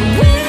I'm.